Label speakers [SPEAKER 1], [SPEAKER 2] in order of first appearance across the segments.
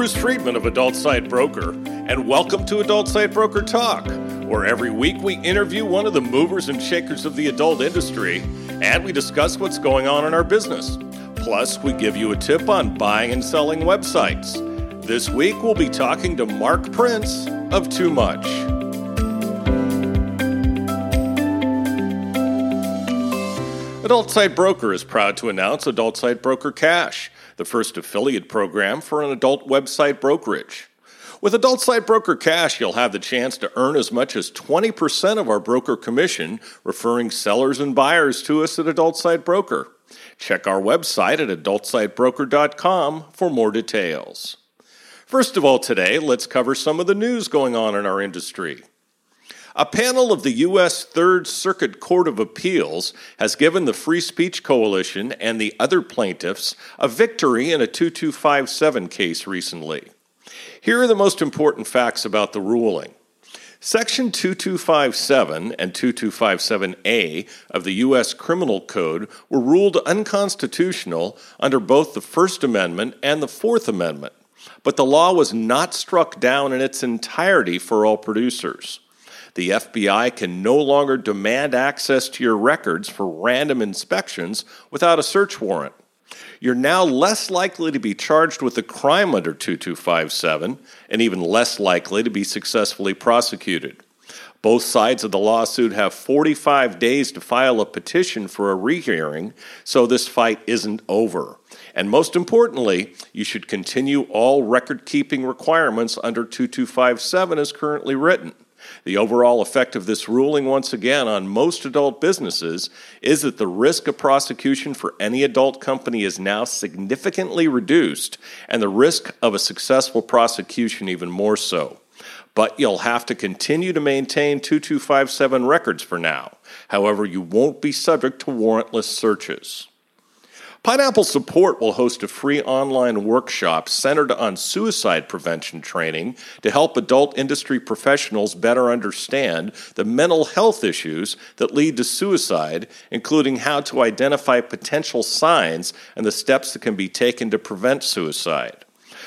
[SPEAKER 1] Bruce Friedman of Adult Site Broker, and welcome to Adult Site Broker Talk, where every week we interview one of the movers and shakers of the adult industry and we discuss what's going on in our business. Plus, we give you a tip on buying and selling websites. This week, we'll be talking to Mark Prince of Too Much. Adult Site Broker is proud to announce Adult Site Broker Cash, the first affiliate program for an adult website brokerage. With Adult Site Broker Cash, you'll have the chance to earn as much as 20% of our broker commission, referring sellers and buyers to us at Adult Site Broker. Check our website at adultsitebroker.com for more details. First of all, today, let's cover some of the news going on in our industry. A panel of the U.S. Third Circuit Court of Appeals has given the Free Speech Coalition and the other plaintiffs a victory in a 2257 case recently. Here are the most important facts about the ruling. Section 2257 and 2257A of the U.S. Criminal Code were ruled unconstitutional under both the First Amendment and the Fourth Amendment, but the law was not struck down in its entirety for all producers. The FBI can no longer demand access to your records for random inspections without a search warrant. You're now less likely to be charged with a crime under 2257 and even less likely to be successfully prosecuted. Both sides of the lawsuit have 45 days to file a petition for a rehearing, so this fight isn't over. And most importantly, you should continue all record keeping requirements under 2257 as currently written. The overall effect of this ruling, once again, on most adult businesses is that the risk of prosecution for any adult company is now significantly reduced, and the risk of a successful prosecution even more so. But you'll have to continue to maintain 2257 records for now. However, you won't be subject to warrantless searches. Pineapple Support will host a free online workshop centered on suicide prevention training to help adult industry professionals better understand the mental health issues that lead to suicide, including how to identify potential signs and the steps that can be taken to prevent suicide.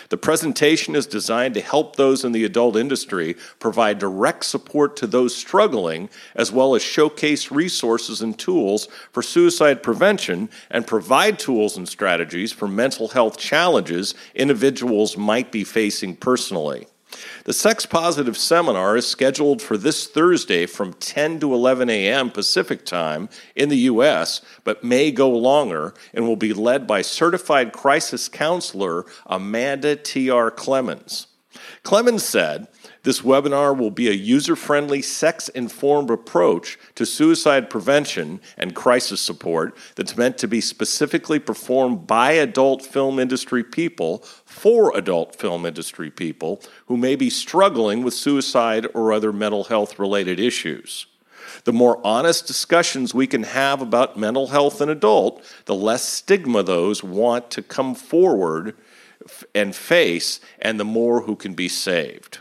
[SPEAKER 1] The presentation is designed to help those in the adult industry provide direct support to those struggling, as well as showcase resources and tools for suicide prevention and provide tools and strategies for mental health challenges individuals might be facing personally. The Sex Positive Seminar is scheduled for this Thursday from 10 to 11 a.m. Pacific Time in the U.S., but may go longer and will be led by certified crisis counselor Amanda T.R. Clemens. Clemens said, this webinar will be a user friendly, sex informed approach to suicide prevention and crisis support that's meant to be specifically performed by adult film industry people for adult film industry people who may be struggling with suicide or other mental health related issues. The more honest discussions we can have about mental health in adult, the less stigma those want to come forward and face, and the more who can be saved.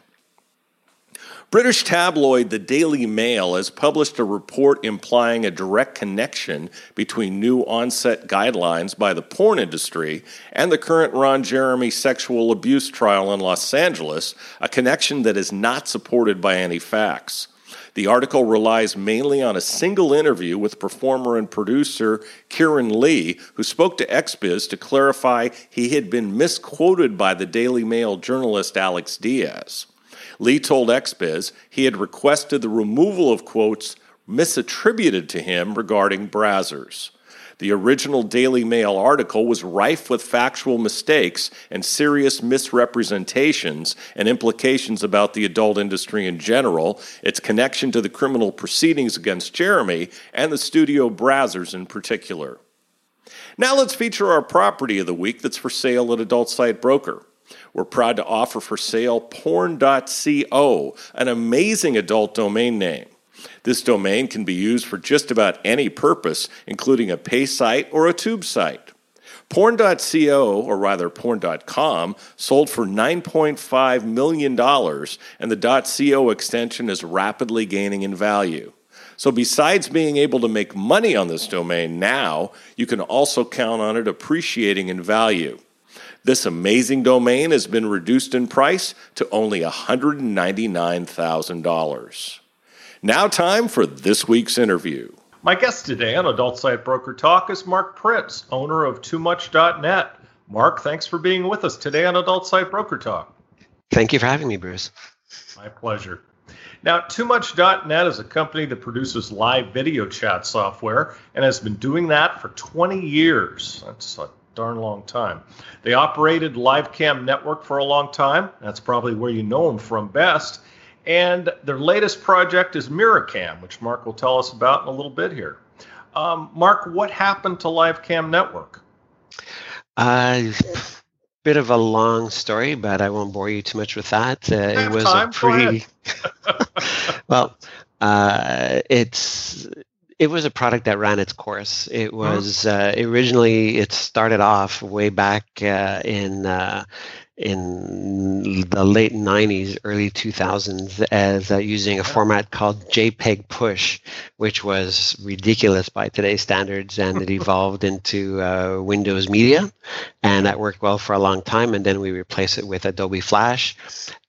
[SPEAKER 1] British tabloid The Daily Mail has published a report implying a direct connection between new onset guidelines by the porn industry and the current Ron Jeremy sexual abuse trial in Los Angeles, a connection that is not supported by any facts. The article relies mainly on a single interview with performer and producer Kieran Lee, who spoke to XBiz to clarify he had been misquoted by the Daily Mail journalist Alex Diaz. Lee told XBiz he had requested the removal of quotes misattributed to him regarding Brazzers. The original Daily Mail article was rife with factual mistakes and serious misrepresentations and implications about the adult industry in general, its connection to the criminal proceedings against Jeremy, and the studio Brazzers in particular. Now let's feature our property of the week that's for sale at Adult Site Broker. We're proud to offer for sale porn.co, an amazing adult domain name. This domain can be used for just about any purpose, including a pay site or a tube site. Porn.co, or rather porn.com, sold for $9.5 million, and the .co extension is rapidly gaining in value. So, besides being able to make money on this domain now, you can also count on it appreciating in value. This amazing domain has been reduced in price to only $199,000. Now, time for this week's interview. My guest today on Adult Site Broker Talk is Mark Prince, owner of TooMuch.net. Mark, thanks for being with us today on Adult Site Broker Talk.
[SPEAKER 2] Thank you for having me, Bruce.
[SPEAKER 1] My pleasure. Now, TooMuch.net is a company that produces live video chat software and has been doing that for 20 years. That's a darn long time. They operated LiveCam Network for a long time. That's probably where you know them from best. And their latest project is Miracam, which Mark will tell us about in a little bit here. Um, Mark, what happened to LiveCam Network?
[SPEAKER 2] Uh, bit of a long story, but I won't bore you too much with that. Uh,
[SPEAKER 1] it
[SPEAKER 2] was
[SPEAKER 1] time.
[SPEAKER 2] a pretty well. Uh, it's it was a product that ran its course. It mm-hmm. was uh, originally it started off way back uh, in uh, in the late 90s, early 2000s as uh, using a format called JPEG Push, which was ridiculous by today's standards, and it evolved into uh, Windows Media, and that worked well for a long time. And then we replaced it with Adobe Flash,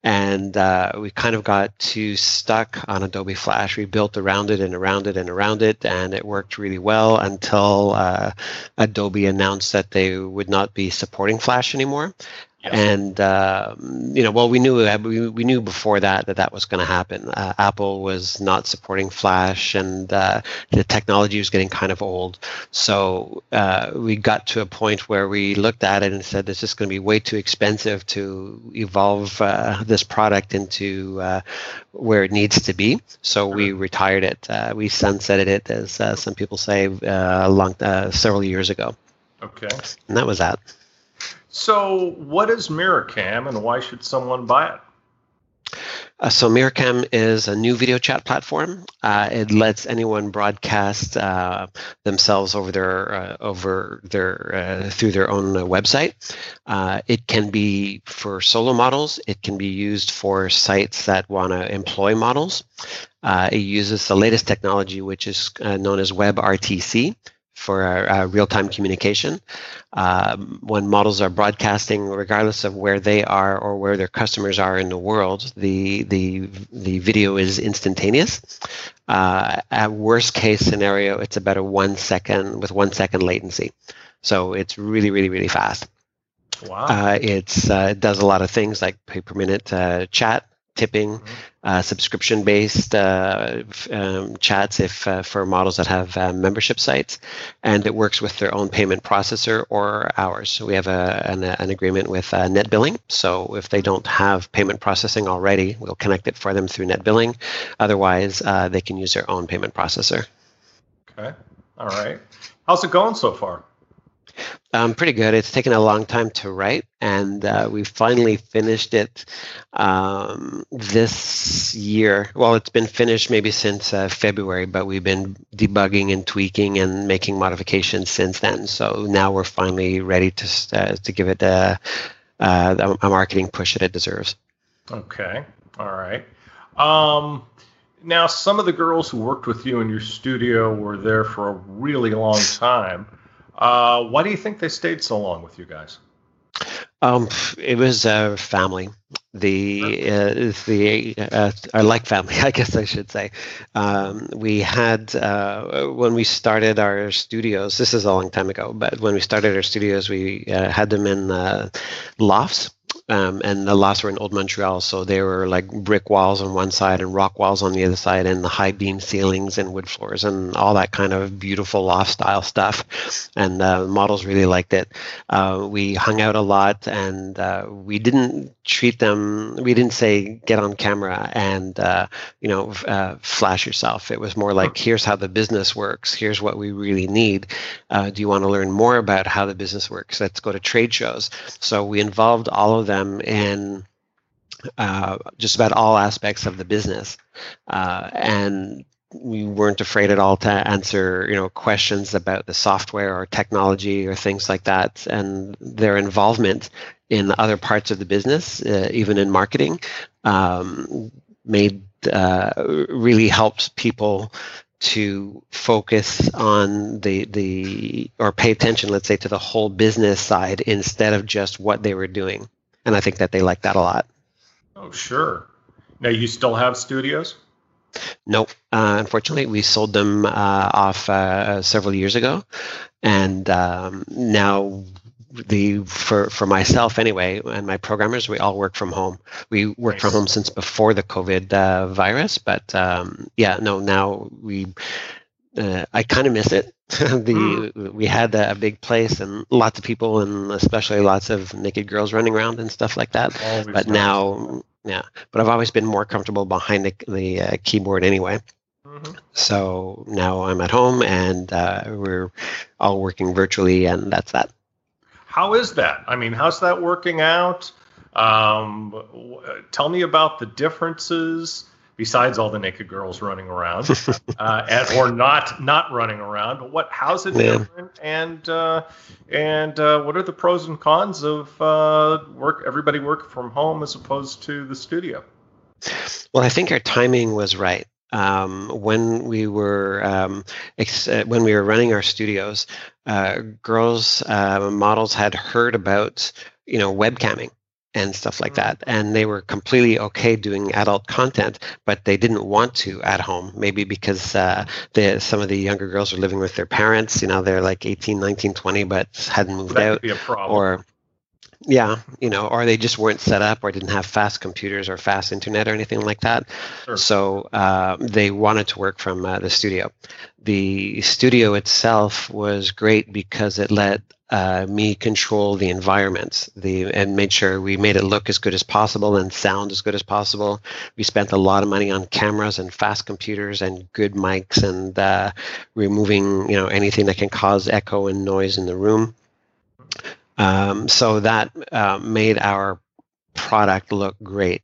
[SPEAKER 2] and uh, we kind of got too stuck on Adobe Flash. We built around it and around it and around it, and it worked really well until uh, Adobe announced that they would not be supporting Flash anymore. And uh, you know, well, we knew uh, we, we knew before that that that was going to happen. Uh, Apple was not supporting Flash, and uh, the technology was getting kind of old. So uh, we got to a point where we looked at it and said, "This is going to be way too expensive to evolve uh, this product into where it needs to be." So we retired it. we sunsetted it, as some people say, long several years ago.
[SPEAKER 1] Okay.
[SPEAKER 2] And that was that.
[SPEAKER 1] So, what is Miracam and why should someone buy it?
[SPEAKER 2] Uh, so Miracam is a new video chat platform. Uh, it lets anyone broadcast uh, themselves over their uh, over their uh, through their own website. Uh, it can be for solo models. It can be used for sites that want to employ models. it uses the latest technology, which is known as WebRTC, for uh, real-time communication. Um, when models are broadcasting, regardless of where they are or where their customers are in the world, the the the video is instantaneous. Uh, at worst case scenario, it's about a one second with one second latency, so it's really really really fast.
[SPEAKER 1] Wow! Uh,
[SPEAKER 2] it's uh, it does a lot of things like pay per minute uh, chat tipping, mm-hmm. uh, subscription-based uh, um, chats if uh, for models that have uh, membership sites, and it works with their own payment processor or ours. So we have a, an, an, agreement with uh, NetBilling. So if they don't have payment processing already, we'll connect it for them through NetBilling. Otherwise, uh, they can use their own payment processor.
[SPEAKER 1] Okay. All right. How's it going so far?
[SPEAKER 2] Um, pretty good. It's taken a long time to write, and uh, we finally finished it um, this year. Well, it's been finished maybe since uh, February, but we've been debugging and tweaking and making modifications since then. So now we're finally ready to uh, to give it a, a, a, marketing push that it deserves.
[SPEAKER 1] Okay. All right. Um, now, some of the girls who worked with you in your studio were there for a really long time. Uh, why do you think they stayed so long with you guys?
[SPEAKER 2] Um, it was a family. The uh, the uh, like family, I guess I should say. Um, we had uh, when we started our studios. This is a long time ago, but when we started our studios, we uh, had them in uh, lofts um, and the lofts were in Old Montreal, so they were like brick walls on one side and rock walls on the other side, and the high beam ceilings and wood floors and all that kind of beautiful loft style stuff. And uh, models really liked it. Uh, we hung out a lot, and uh, we didn't treat them. We didn't say get on camera and uh, you know uh, flash yourself. It was more like here's how the business works. Here's what we really need. Uh, do you want to learn more about how the business works? Let's go to trade shows. So we involved all of them them in uh, just about all aspects of the business, uh, and we weren't afraid at all to answer you know questions about the software or technology or things like that, and their involvement in other parts of the business, uh, even in marketing, um, made uh, really helps people to focus on the the or pay attention, let's say, to the whole business side instead of just what they were doing. And I think that they like that a lot.
[SPEAKER 1] Oh, sure. Now you still have studios?
[SPEAKER 2] Nope. Uh, unfortunately, we sold them uh, off uh, several years ago, and um, now the for for myself anyway and my programmers we all work from home we work nice. from home since before the covid uh, virus but um, yeah no now we uh, i kind of miss it the mm. we had a, big place and lots of people and especially lots of naked girls running around and stuff like that always but nice. now yeah but i've always been more comfortable behind the, the uh, keyboard anyway mm-hmm. so now i'm at home and uh, we're all working virtually and that's that
[SPEAKER 1] how is that? I mean, how's that working out? Um, tell me about the differences besides all the naked girls running around, uh, and, or not not running around. But what? How's it different? And uh, and uh, what are the pros and cons of uh, work? Everybody work from home as opposed to the studio.
[SPEAKER 2] Well, I think our timing was right um, when we were um, ex- uh, when we were running our studios, uh, girls uh, models had heard about you know webcamming and stuff like that, mm-hmm. and they were completely okay doing adult content, but they didn't want to at home. Maybe because uh, the, some of the younger girls are living with their parents. You know, they're like 18, 19, 20, but hadn't moved out, or yeah, you know, or they just weren't set up or didn't have fast computers or fast internet or anything like that. Sure. So uh, they wanted to work from uh, the studio. The studio itself was great because it let uh, me control the environment the and made sure we made it look as good as possible and sound as good as possible. We spent a lot of money on cameras and fast computers and good mics and uh, removing you know anything that can cause echo and noise in the room. Um, so that uh, made our product look great.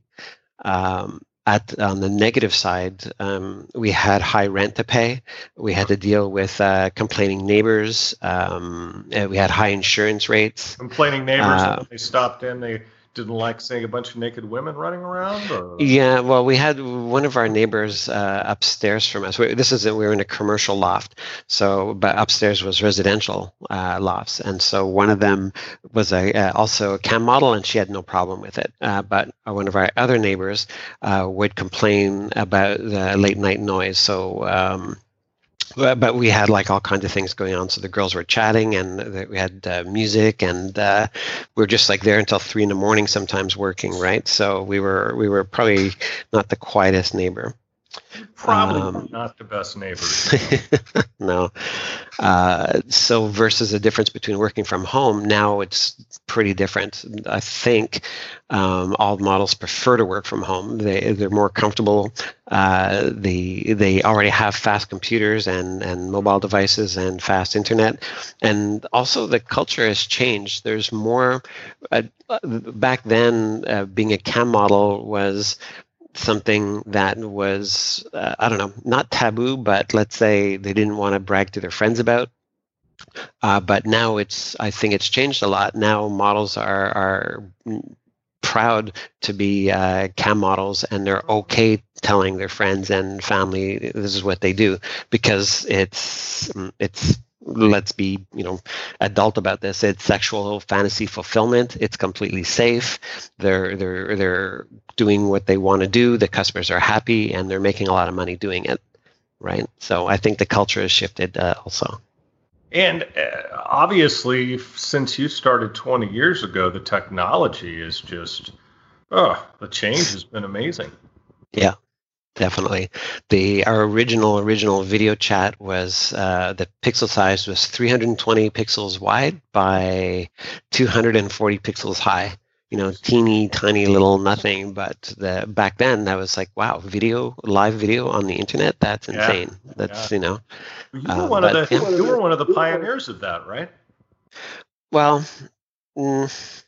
[SPEAKER 2] Um, at on the negative side, um, we had high rent to pay. We had to deal with uh, complaining neighbors. Um, we had high insurance rates.
[SPEAKER 1] Complaining neighbors. Uh, they stopped in. They didn't like seeing a bunch of naked women running around? Or?
[SPEAKER 2] Yeah, well, we had one of our neighbors uh, upstairs from us. We, this is we were in a commercial loft, so but upstairs was residential uh, lofts, and so one of them was a uh, also a cam model, and she had no problem with it. Uh, but one of our other neighbors uh, would complain about the late night noise, so. Um, but we had like all kinds of things going on. So the girls were chatting, and we had uh, music, and uh, we were just like there until three in the morning, sometimes working. Right, so we were we were probably not the quietest neighbor.
[SPEAKER 1] Probably um, not the best neighbors.
[SPEAKER 2] no. Uh, so versus the difference between working from home, now it's pretty different. I think um, all models prefer to work from home. They they're more comfortable. Uh, they they already have fast computers and and mobile devices and fast internet, and also the culture has changed. There's more. Uh, back then, uh, being a cam model was something that was uh, I don't know, not taboo, but let's say they didn't want to brag to their friends about. Uh, but now it's I think it's changed a lot. Now models are are proud to be uh, cam models and they're okay telling their friends and family this is what they do because it's it's let's be you know adult about this. It's sexual fantasy fulfillment. It's completely safe. They're they're they're doing what they want to do. The customers are happy and they're making a lot of money doing it right? So i think the culture has shifted uh, also.
[SPEAKER 1] And uh, obviously since you started 20 years ago the technology is just oh the change has been amazing.
[SPEAKER 2] Yeah definitely. The our original original video chat was uh, the pixel size was 320 pixels wide by 240 pixels high. You know, teeny tiny little nothing. But the back then that was like, wow, video, live video on the internet. That's insane. Yeah. That's yeah. you know.
[SPEAKER 1] You were, uh, one but, of the, yeah. you were one of the pioneers of that, right?
[SPEAKER 2] Well. Mm,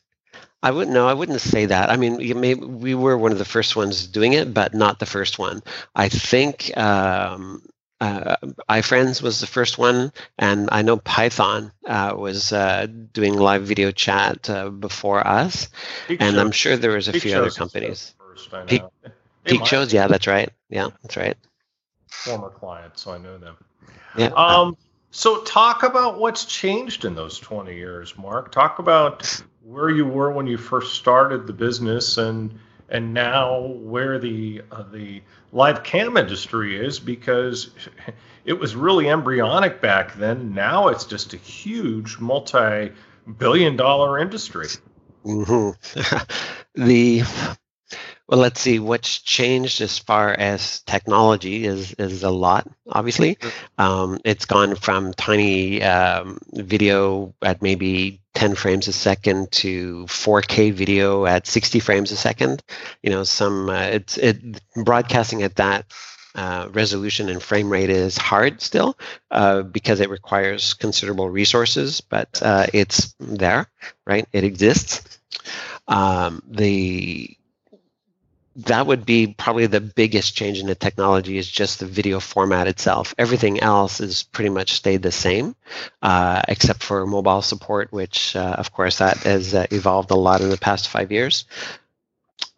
[SPEAKER 2] I wouldn't know. I wouldn't say that. I mean, may, we were one of the first ones doing it, but not the first one. I think um, uh, iFriends was the first one, and I know Python uh, was uh, doing live video chat uh, before us, Peak and shows. I'm sure there was a Peak few other companies. First, Peak, Peak shows, yeah, that's right. Yeah, that's right.
[SPEAKER 3] former client, so I know them.
[SPEAKER 2] Yeah.
[SPEAKER 3] Um, so talk about what's changed in those 20 years, Mark. Talk about where you were when you first started the business and and now where the uh, the live cam industry is because it was really embryonic back then. Now it's just a huge multi-billion dollar industry.
[SPEAKER 2] Mm-hmm. the well, let's see. What's changed as far as technology is is a lot. Obviously, um, it's gone from tiny um, video at maybe 10 frames a second to 4K video at 60 frames a second. You know, some uh, it's it broadcasting at that uh, resolution and frame rate is hard still uh, because it requires considerable resources, but uh, it's there, right? It exists. Um, the that would be probably the biggest change in the technology is just the video format itself. Everything else is pretty much stayed the same, uh, except for mobile support, which uh, of course that has uh, evolved a lot in the past five years.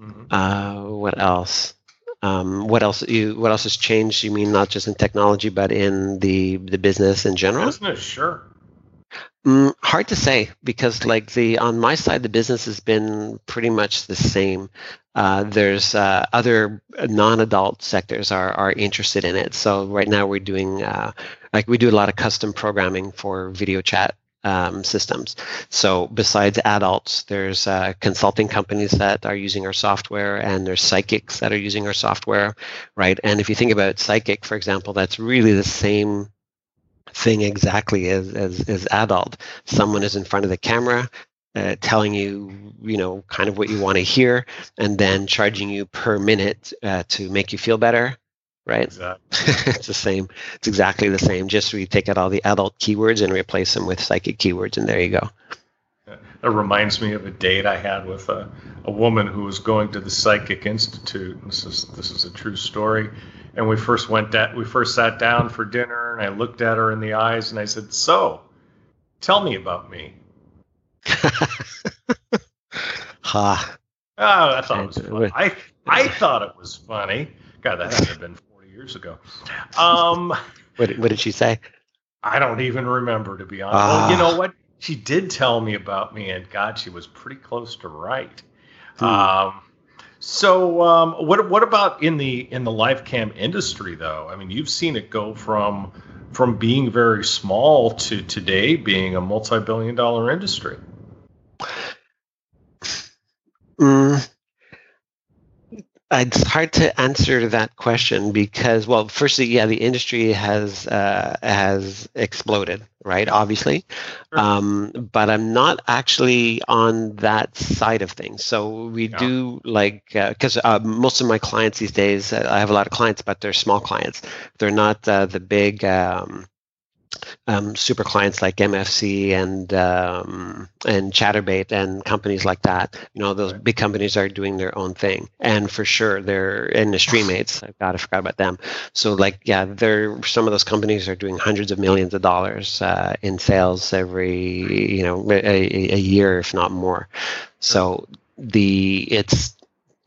[SPEAKER 2] Mm-hmm. Uh, what else? Um, what else? You what else has changed? You mean not just in technology, but in the the business in general?
[SPEAKER 3] Business, sure.
[SPEAKER 2] Mm, hard to say because like the on my side the business has been pretty much the same uh, there's uh, other non-adult sectors are are interested in it. So right now we're doing uh, like we do a lot of custom programming for video chat um, systems. So besides adults, there's uh, consulting companies that are using our software, and there's psychics that are using our software, right? And if you think about psychic, for example, that's really the same thing exactly as, as, as adult. Someone is in front of the camera, uh, telling you, you know, kind of what you want to hear, and then charging you per minute uh, to make you feel better. Right? Exactly. it's the same. It's exactly the same. Just we take out all the adult keywords and replace them with psychic keywords, and there you go.
[SPEAKER 3] It reminds me of a date I had with a, a woman who was going to the Psychic Institute. This is this is a true story. And we first went that we first sat down for dinner, and I looked at her in the eyes, and I said, "So, tell me about me."
[SPEAKER 2] ha.
[SPEAKER 3] Oh, I thought it was funny. I, I thought it was funny. God, that had to have been 40 years ago. Um,
[SPEAKER 2] what, what did she say?
[SPEAKER 3] I don't even remember, to be honest. Well, you know what? She did tell me about me, and God, she was pretty close to right. Hmm. Um, so, um, what what about in the in the live cam industry, though? I mean, you've seen it go from from being very small to today being a multi-billion dollar industry.
[SPEAKER 2] Mm, it's hard to answer that question because, well, firstly, yeah, the industry has uh, has exploded, right? Obviously, sure. um, but I'm not actually on that side of things. So we yeah. do like because uh, uh, most of my clients these days, uh, I have a lot of clients, but they're small clients. They're not uh, the big. Um, um, super clients like MFC and um, and Chaturbate and companies like that. You know, those big companies are doing their own thing, and for sure they're in the Streamates. I've got I forgot about them. So like, yeah, they're some of those companies are doing hundreds of millions of dollars uh, in sales every you know a, a year, if not more. So the it's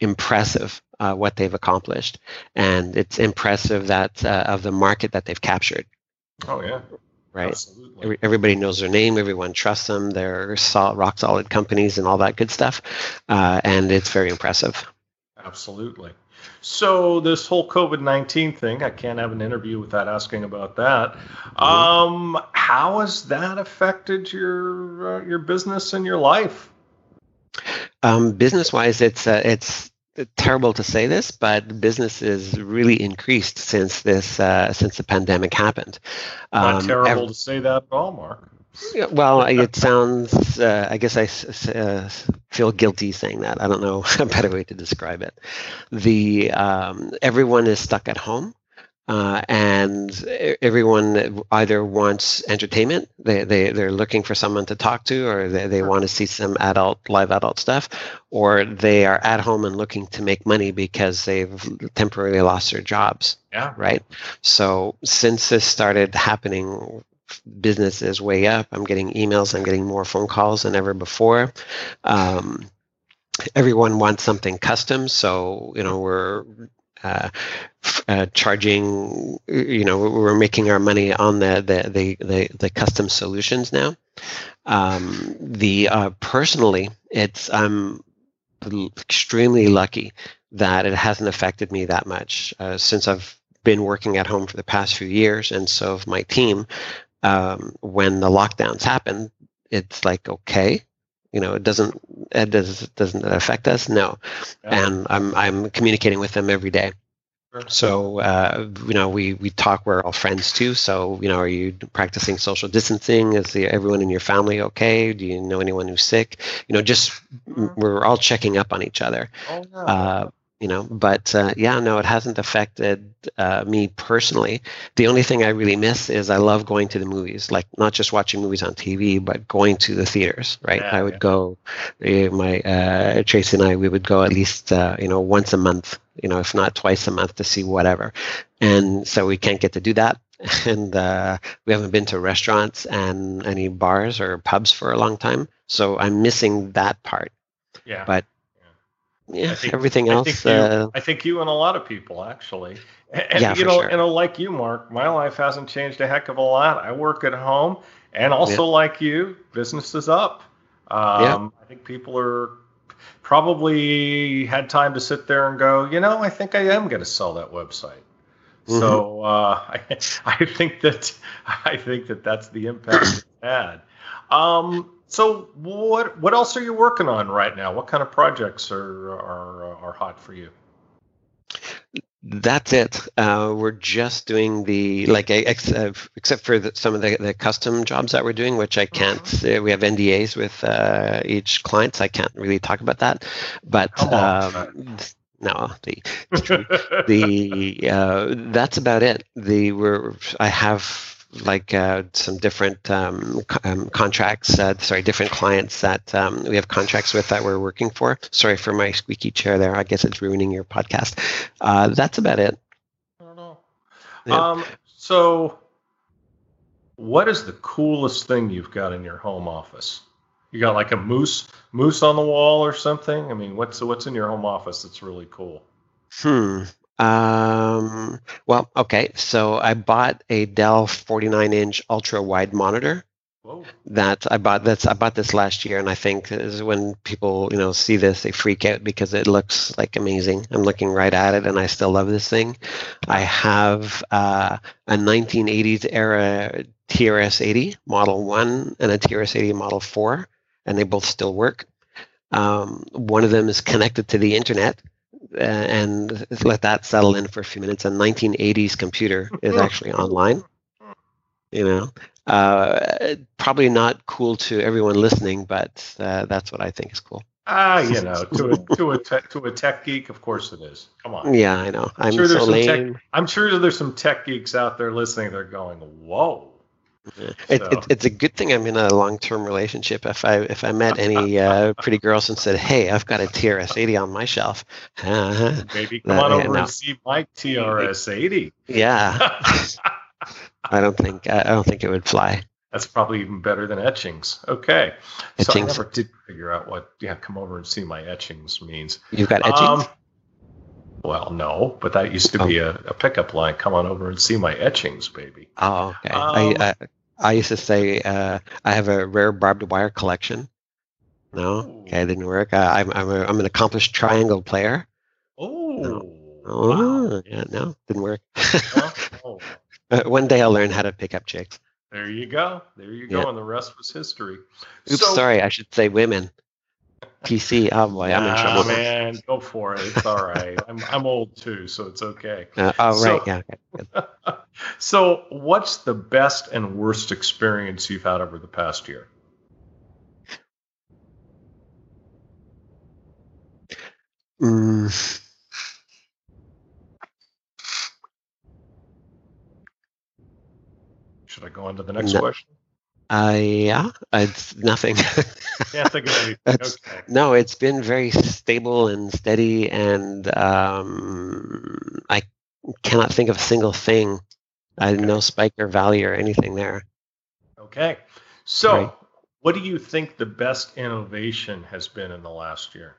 [SPEAKER 2] impressive uh, what they've accomplished, and it's impressive that uh, of the market that they've captured.
[SPEAKER 3] Oh yeah,
[SPEAKER 2] right? Absolutely. Everybody knows their name. Everyone trusts them. They're solid, rock solid companies and all that good stuff, uh, and it's very impressive.
[SPEAKER 3] Absolutely. So this whole COVID nineteen thing, I can't have an interview without asking about that. Mm-hmm. Um, how has that affected your uh, your business and your life?
[SPEAKER 2] Um, business wise, it's uh, it's terrible to say this, but business is really increased since this uh, since the pandemic happened.
[SPEAKER 3] Not um, terrible ev- to say that at all, Mark.
[SPEAKER 2] Well, it sounds. Uh, I guess I uh, feel guilty saying that. I don't know a better way to describe it. The um, everyone is stuck at home. Uh, and everyone either wants entertainment, they, they, they're looking for someone to talk to, or they, they want to see some adult, live adult stuff, or they are at home and looking to make money because they've temporarily lost their jobs.
[SPEAKER 3] Yeah.
[SPEAKER 2] Right. So since this started happening, business is way up. I'm getting emails, I'm getting more phone calls than ever before. Um, everyone wants something custom so you know we're uh, uh, charging. You know, we're making our money on the the the the, the custom solutions now. Um, the uh, personally, it's I'm extremely lucky that it hasn't affected me that much uh, since I've been working at home for the past few years, and so my team. Um, when the lockdowns happen, it's like okay, you know, it doesn't it does doesn't it affect us? No, yeah. and I'm I'm communicating with them every day. So uh, you know, we we talk. We're all friends too. So you know, are you practicing social distancing? Is the, everyone in your family okay? Do you know anyone who's sick? You know, just mm-hmm. we're all checking up on each other. Oh, no. uh, you know but uh, yeah no it hasn't affected uh, me personally. The only thing i really miss is i love going to the movies like not just watching movies on tv but going to the theaters right? Yeah, i would yeah. go uh, my uh, tracy and i we would go at least uh, you know once a month you know if not twice a month to see whatever. And so we can't get to do that. And uh, we haven't been to restaurants and any bars or pubs for a long time. So i'm missing that part.
[SPEAKER 3] Yeah.
[SPEAKER 2] But yeah, think, everything else.
[SPEAKER 3] I think, you, uh, I think, you, and a lot of people actually. And, yeah, you know, sure. you know, like you, Mark, my life hasn't changed a heck of a lot. I work at home, and also yeah. like you, business is up. Um, yeah. I think people are probably had time to sit there and go, you know, I think I am going to sell that website. Mm-hmm. So uh, I, I think that I think that that's the impact it's had. Um, so what what else are you working on right now? What kind of projects are are are hot for you?
[SPEAKER 2] That's it. Uh, we're just doing the like ex, uh, except for the, some of the, the custom jobs that we're doing, which I can't. Mm-hmm. Uh, we have NDAs with uh, each client, so I can't really talk about that. But um, no, the the uh, that's about it. The we're I have like uh, some different um, um, contracts, uh, sorry, different clients that um, we have contracts with that we're working for. Sorry for my squeaky chair there. I guess it's ruining your podcast. Uh, that's about it.
[SPEAKER 3] I don't know. Yeah. Um, so, what is the coolest thing you've got in your home office? You got like a moose moose on the wall or something? I mean, what's what's in your home office that's really cool?
[SPEAKER 2] Hmm. Um, well, okay. So I bought a Dell 49 inch ultra wide monitor. Whoa. That I bought that's I bought this last year, and I think is when people you know see this they freak out because it looks like amazing. I'm looking right at it, and I still love this thing. I have uh, a 1980s era TRS-80 Model One and a TRS-80 Model Four, and they both still work. Um, one of them is connected to the internet, and let that settle in for a few minutes. A 1980s computer is actually online. You know, uh, probably not cool to everyone listening, but uh, that's what I think is cool.
[SPEAKER 3] Ah, you know, to a to a te- to a tech geek, of course it is. Come on.
[SPEAKER 2] Yeah, I know. I'm,
[SPEAKER 3] I'm sure
[SPEAKER 2] so
[SPEAKER 3] there's
[SPEAKER 2] lame.
[SPEAKER 3] Some tech, I'm sure there's some tech geeks out there listening. They're going, "Whoa."
[SPEAKER 2] Yeah. It, so. it, it's a good thing I'm in a long-term relationship. If I if I met any uh, pretty girls and said, "Hey, I've got a TRS-80 on my shelf,"
[SPEAKER 3] maybe come on over and see my TRS-80.
[SPEAKER 2] Yeah, I don't think I don't think it would fly.
[SPEAKER 3] That's probably even better than etchings. Okay, etchings. so I never did figure out what yeah, come over and see my etchings means.
[SPEAKER 2] You've got etchings. Um,
[SPEAKER 3] well, no, but that used to oh. be a, a, pickup line. Come on over and see my etchings, baby.
[SPEAKER 2] Oh, okay. Um, I, I, I used to say uh, I have a rare barbed wire collection. No, okay, it didn't work. Uh, I'm I'm, a, I'm an accomplished triangle player.
[SPEAKER 3] Oh,
[SPEAKER 2] no. oh, wow. yeah, no, didn't work. oh. one day I'll learn how to pick up chicks.
[SPEAKER 3] There you go. There you go, yeah. and the rest was history.
[SPEAKER 2] Oops, so, sorry, I should say women. PC. Oh boy, I'm in trouble.
[SPEAKER 3] man, go for it. It's all right. I'm I'm old too, so it's okay.
[SPEAKER 2] Uh, oh right, yeah. Okay.
[SPEAKER 3] so, what's the best and worst experience you've had over the past year?
[SPEAKER 2] Mm.
[SPEAKER 3] Should I go on to the next no. question?
[SPEAKER 2] Uh, yeah, it's nothing.
[SPEAKER 3] Can't think of anything. Okay.
[SPEAKER 2] No, it's been very stable and steady, and um, I cannot think of a single thing. I okay. no spike or valley or anything there.
[SPEAKER 3] Okay, so right. what do you think the best innovation has been in the last year?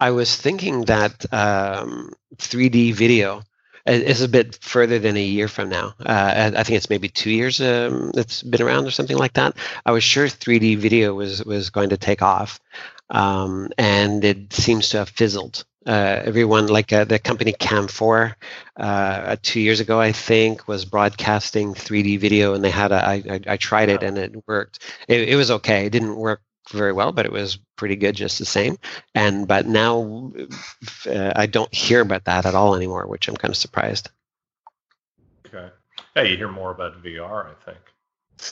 [SPEAKER 2] I was thinking that um, 3D video is a bit further than a year from now. Uh, I think it's maybe two years um, it's been around or something like that. I was sure 3D video was was going to take off, um, and it seems to have fizzled. Uh, everyone, like uh, the company Cam4, uh, two years ago, I think, was broadcasting 3D video, and they had a. I, I, I tried it and it worked. It, it was okay. It didn't work very well, but it was pretty good just the same. And but now uh, I don't hear about that at all anymore, which I'm kind of surprised.
[SPEAKER 3] Okay. Yeah, you hear more about VR, I think.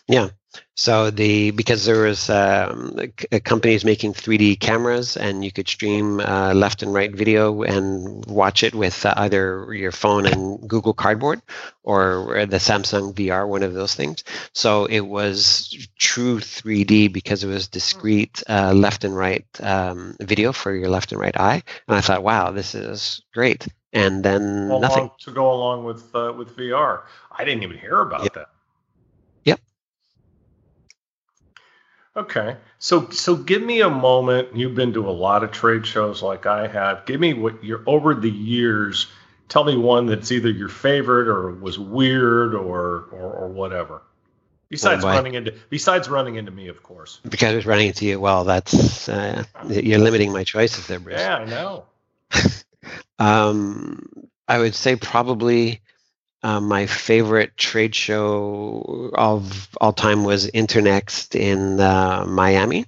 [SPEAKER 2] Yeah. So the because there was um, companies making 3D cameras, and you could stream uh, left and right video and watch it with uh, either your phone and Google Cardboard or the Samsung VR, one of those things. So it was true 3D because it was discrete uh, left and right um, video for your left and right eye. And I thought, wow, this is great. And then
[SPEAKER 3] well,
[SPEAKER 2] nothing
[SPEAKER 3] to go along with uh, with VR. I didn't even hear about that. Okay. So so give me a moment. You've been to a lot of trade shows like I have. Give me what you're over the years. Tell me one that's either your favorite or was weird or or, or whatever. Besides oh running into besides running into me, of course.
[SPEAKER 2] Because it's running into you. Well, that's uh, you're limiting my choices there, Bruce.
[SPEAKER 3] Yeah, I know.
[SPEAKER 2] um, I would say probably uh, my favorite trade show of all time was Internext in uh, Miami.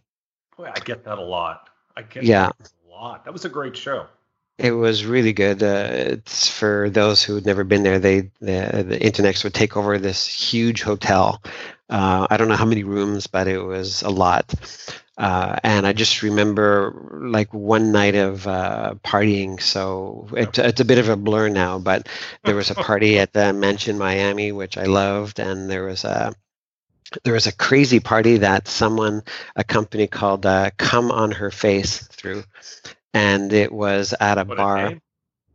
[SPEAKER 3] Boy, I get that a lot. I get
[SPEAKER 2] yeah.
[SPEAKER 3] a lot. That was a great show.
[SPEAKER 2] It was really good. Uh, it's for those who had never been there. They the, the Internext would take over this huge hotel. Uh, I don't know how many rooms, but it was a lot. Uh, and I just remember like one night of uh, partying. So it, it's a bit of a blur now, but there was a party at the Mansion Miami, which I loved, and there was a there was a crazy party that someone, a company called uh, Come on Her Face threw, and it was at a
[SPEAKER 3] what
[SPEAKER 2] bar.
[SPEAKER 3] A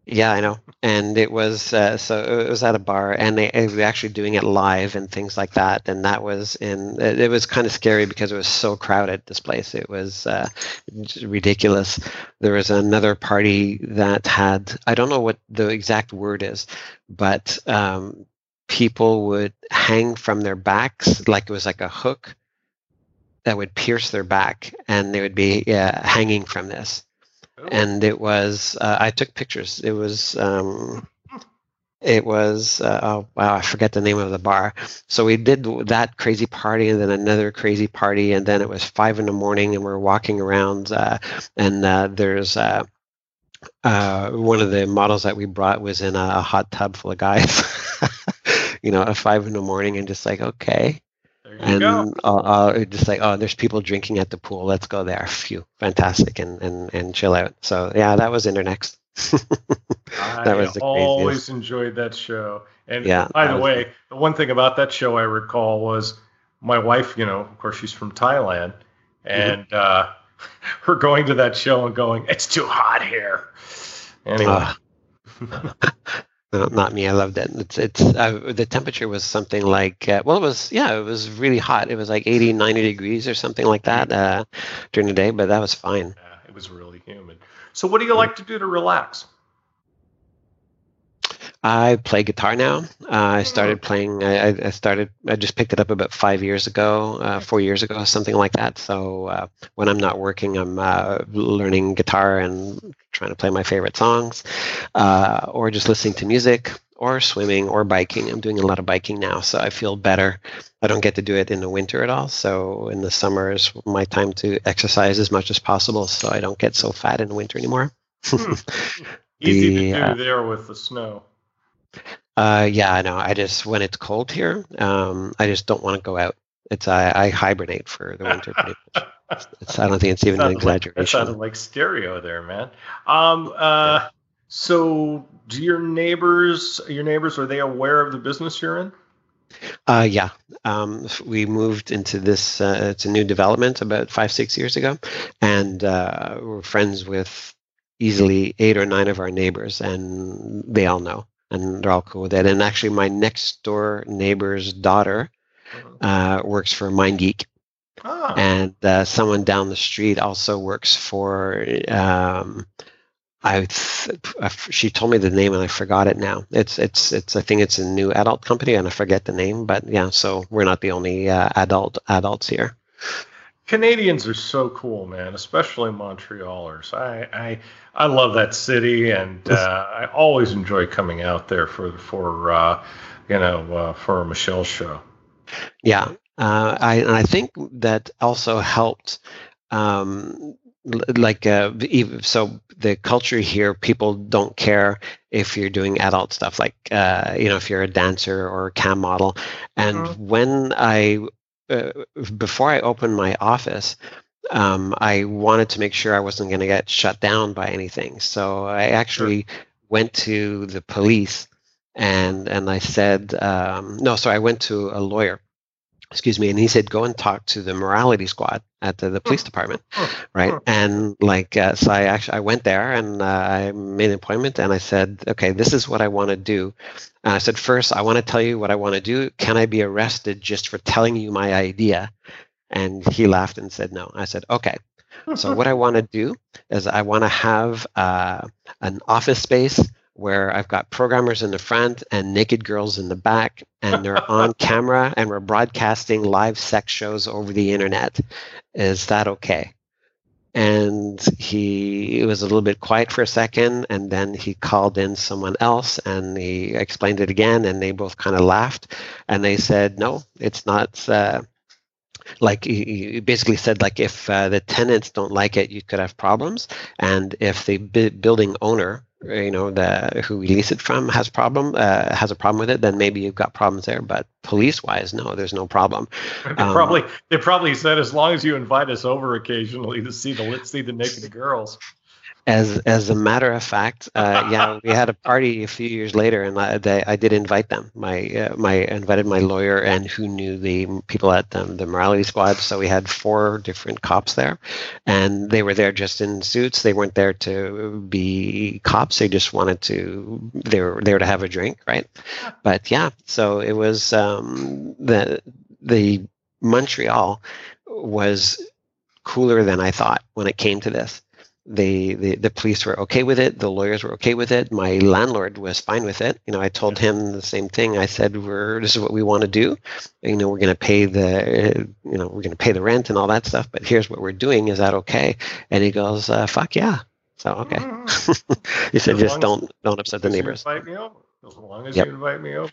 [SPEAKER 2] Yeah, I know. And it was uh, so it was at a bar, and they, they, were actually doing it live and things like that. And that was in it, it was kind of scary because it was so crowded. This place it was uh, ridiculous. There was another party that had I don't know what the exact word is, but um, people would hang from their backs like it was like a hook that would pierce their back, and they would be uh, hanging from this and it was uh, I took pictures. It was um, it was uh, oh wow I forget the name of the bar. So we did that crazy party and then another crazy party and then it was five in the morning and we're walking around uh, and uh, there's uh, uh, one of the models that we brought was in a hot tub full of guys. you know, at five in the morning and just like okay and
[SPEAKER 3] go.
[SPEAKER 2] I'll, I'll just like, oh, there's people drinking at the pool. Let's go there. Phew, fantastic, and and and chill out. So yeah, that was Internext.
[SPEAKER 3] that was always enjoyed that show. And yeah, by the way, the one thing about that show I recall was my wife. You know, of course, she's from Thailand, mm-hmm. and mm-hmm. uh, her going to that show and going, "It's too hot here." Anyway. Uh,
[SPEAKER 2] No, not me. I loved it. It's it's uh, the temperature was something like uh, well, it was yeah, it was really hot. It was like 80, 90 degrees or something like that uh, during the day, but that was fine.
[SPEAKER 3] Yeah, it was really humid. So, what do you like to do to relax?
[SPEAKER 2] I play guitar now. Uh, I started playing. I, I, started. I just picked it up about five years ago, uh, four years ago, something like that. So uh, when I'm not working, I'm uh, learning guitar and trying to play my favorite songs, uh, or just listening to music, or swimming, or biking. I'm doing a lot of biking now, so I feel better. I don't get to do it in the winter at all. So in the summer is my time to exercise as much as possible, so I don't get so fat in the winter anymore.
[SPEAKER 3] hmm. Easy the, to do uh, there with the snow.
[SPEAKER 2] Uh, yeah, I know. I just when it's cold here, um, I just don't want to go out. It's I, I hibernate for the winter. it's, I don't think it's even an exaggeration.
[SPEAKER 3] Like, that sounded like stereo there, man. Um, uh, so do your neighbors, your neighbors, are they aware of the business you're in?
[SPEAKER 2] Uh, yeah, um, we moved into this. Uh, it's a new development about five, six years ago, and uh, we're friends with easily eight or nine of our neighbors, and they all know and they're all cool with it. And actually, my next door neighbor's daughter uh, works for MindGeek.
[SPEAKER 3] Ah.
[SPEAKER 2] And uh, someone down the street also works for um, I, she told me the name and I forgot it now. It's it's it's I think it's a new adult company and I forget the name, but yeah. So we're not the only uh, adult adults here.
[SPEAKER 3] Canadians are so cool, man, especially Montrealers. I I, I love that city, and uh, I always enjoy coming out there for for uh, you know uh, for a Michelle show.
[SPEAKER 2] Yeah, uh, I and I think that also helped. Um, like uh, so the culture here people don't care if you're doing adult stuff like uh, you know if you're a dancer or a cam model and mm-hmm. when i uh, before I opened my office, um, I wanted to make sure I wasn't going to get shut down by anything. So I actually sure. went to the police and and I said um, no. So I went to a lawyer excuse me and he said go and talk to the morality squad at the, the police department right? And like uh, so i actually i went there and uh, i made an appointment and i said okay this is what i want to do. And i said first i want to tell you what i want to do. Can i be arrested just for telling you my idea? And he laughed and said no. I said okay. So what i want to do is i want to have uh, an office space where I've got programmers in the front and naked girls in the back, and they're on camera, and we're broadcasting live sex shows over the internet. Is that okay? And he it was a little bit quiet for a second, and then he called in someone else and he explained it again, and they both kind of laughed. And they said, No, it's not. Uh, like he basically said like if uh, the tenants don't like it you could have problems and if the building owner you know the who we lease it from has problem uh, has a problem with it, then maybe you've got problems there. But police wise, no, there's no problem.
[SPEAKER 3] They um, probably they probably said as long as you invite us over occasionally to see the let's see the naked girls
[SPEAKER 2] as as a matter of fact, uh, yeah, we had a party a few years later, and I, they, I did invite them. My uh, my invited my lawyer and who knew the people at um, the morality squad. So we had four different cops there, and they were there just in suits. They weren't there to be cops. They just wanted to. They were there to have a drink, right? But yeah, so it was um, the the Montreal was cooler than I thought when it came to this they, the, the police were okay with it. The lawyers were okay with it. My landlord was fine with it. You know, I told him the same thing. I said, "We're this is what we want to do. You know, we're going to pay the, you know, we're going to pay the rent and all that stuff. But here's what we're doing. Is that okay?" And he goes, uh, "Fuck yeah." So okay. Mm-hmm. he said, "Just don't don't upset the neighbors."
[SPEAKER 3] Invite me over. As long as you invite me over.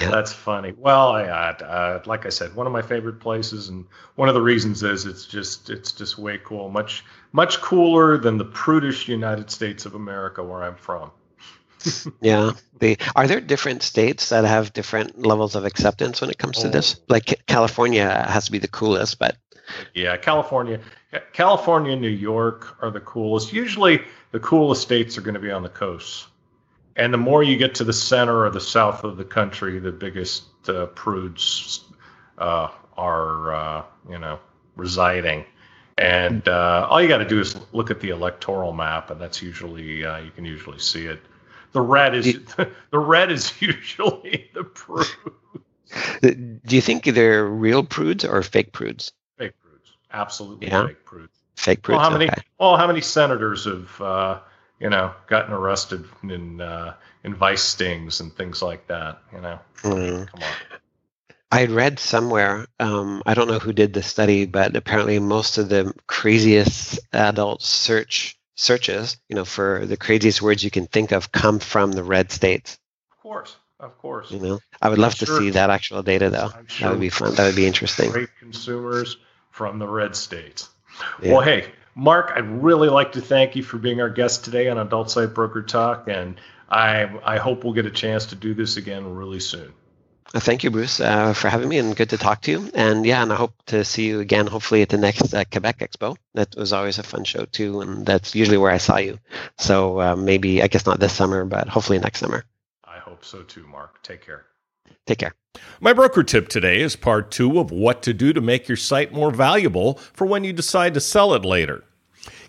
[SPEAKER 3] Yeah. That's funny. Well, I, uh, like I said, one of my favorite places, and one of the reasons is it's just it's just way cool. Much much cooler than the prudish United States of America, where I'm from.
[SPEAKER 2] yeah. The are there different states that have different levels of acceptance when it comes oh. to this? Oh. Like California has to be the coolest, but
[SPEAKER 3] yeah, California, California, New York are the coolest. Usually, the coolest states are going to be on the coast. And the more you get to the center or the south of the country, the biggest uh, prudes uh, are, uh, you know, residing. And uh, all you got to do is look at the electoral map, and that's usually uh, you can usually see it. The red is the red is usually the prudes.
[SPEAKER 2] Do you think they're real prudes or fake prudes?
[SPEAKER 3] Fake prudes, absolutely yeah. fake prudes.
[SPEAKER 2] Fake prudes.
[SPEAKER 3] Well, how many?
[SPEAKER 2] Okay.
[SPEAKER 3] Well, how many senators have uh, you know, gotten arrested in uh, in vice stings and things like that. You know, mm. come on.
[SPEAKER 2] I read somewhere, um, I don't know who did the study, but apparently most of the craziest adult search searches, you know, for the craziest words you can think of, come from the red states.
[SPEAKER 3] Of course, of course.
[SPEAKER 2] You know, I would love I'm to sure, see that actual data, though. Sure that would be fun. That would be interesting.
[SPEAKER 3] Great consumers from the red states. Yeah. Well, hey, Mark, I'd really like to thank you for being our guest today on Adult Site Broker Talk, and I I hope we'll get a chance to do this again really soon.
[SPEAKER 2] Uh, thank you, Bruce, uh, for having me, and good to talk to you. And yeah, and I hope to see you again, hopefully at the next uh, Quebec Expo. That was always a fun show too, and that's usually where I saw you. So uh, maybe I guess not this summer, but hopefully next summer.
[SPEAKER 3] I hope so too, Mark. Take care.
[SPEAKER 2] Take care.
[SPEAKER 1] My broker tip today is part two of what to do to make your site more valuable for when you decide to sell it later.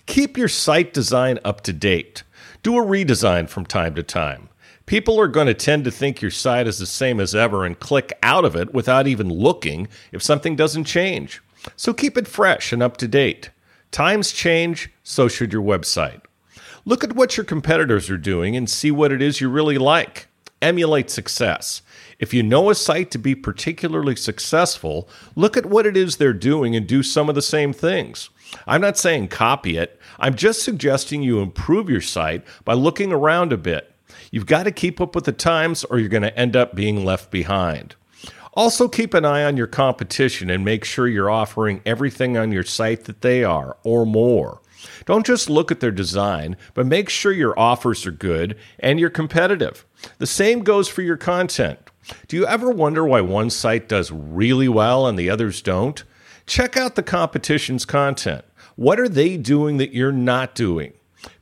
[SPEAKER 1] Keep your site design up to date. Do a redesign from time to time. People are going to tend to think your site is the same as ever and click out of it without even looking if something doesn't change. So keep it fresh and up to date. Times change, so should your website. Look at what your competitors are doing and see what it is you really like. Emulate success. If you know a site to be particularly successful, look at what it is they're doing and do some of the same things. I'm not saying copy it, I'm just suggesting you improve your site by looking around a bit. You've got to keep up with the times or you're going to end up being left behind. Also, keep an eye on your competition and make sure you're offering everything on your site that they are or more. Don't just look at their design, but make sure your offers are good and you're competitive. The same goes for your content. Do you ever wonder why one site does really well and the others don't? Check out the competition's content. What are they doing that you're not doing?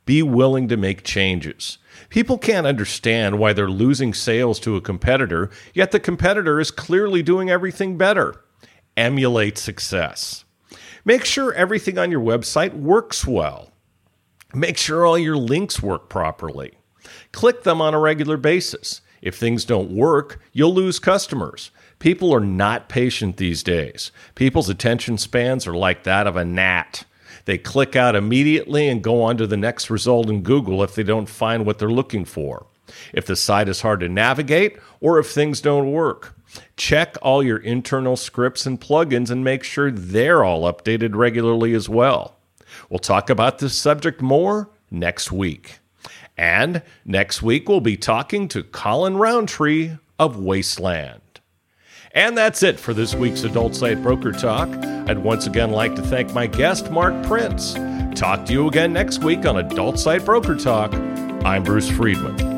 [SPEAKER 1] Be willing to make changes. People can't understand why they're losing sales to a competitor, yet the competitor is clearly doing everything better. Emulate success. Make sure everything on your website works well. Make sure all your links work properly. Click them on a regular basis. If things don't work, you'll lose customers. People are not patient these days. People's attention spans are like that of a gnat. They click out immediately and go on to the next result in Google if they don't find what they're looking for. If the site is hard to navigate or if things don't work. Check all your internal scripts and plugins and make sure they're all updated regularly as well. We'll talk about this subject more next week. And next week, we'll be talking to Colin Rowntree of Wasteland. And that's it for this week's Adult Site Broker Talk. I'd once again like to thank my guest, Mark Prince. Talk to you again next week on Adult Site Broker Talk. I'm Bruce Friedman.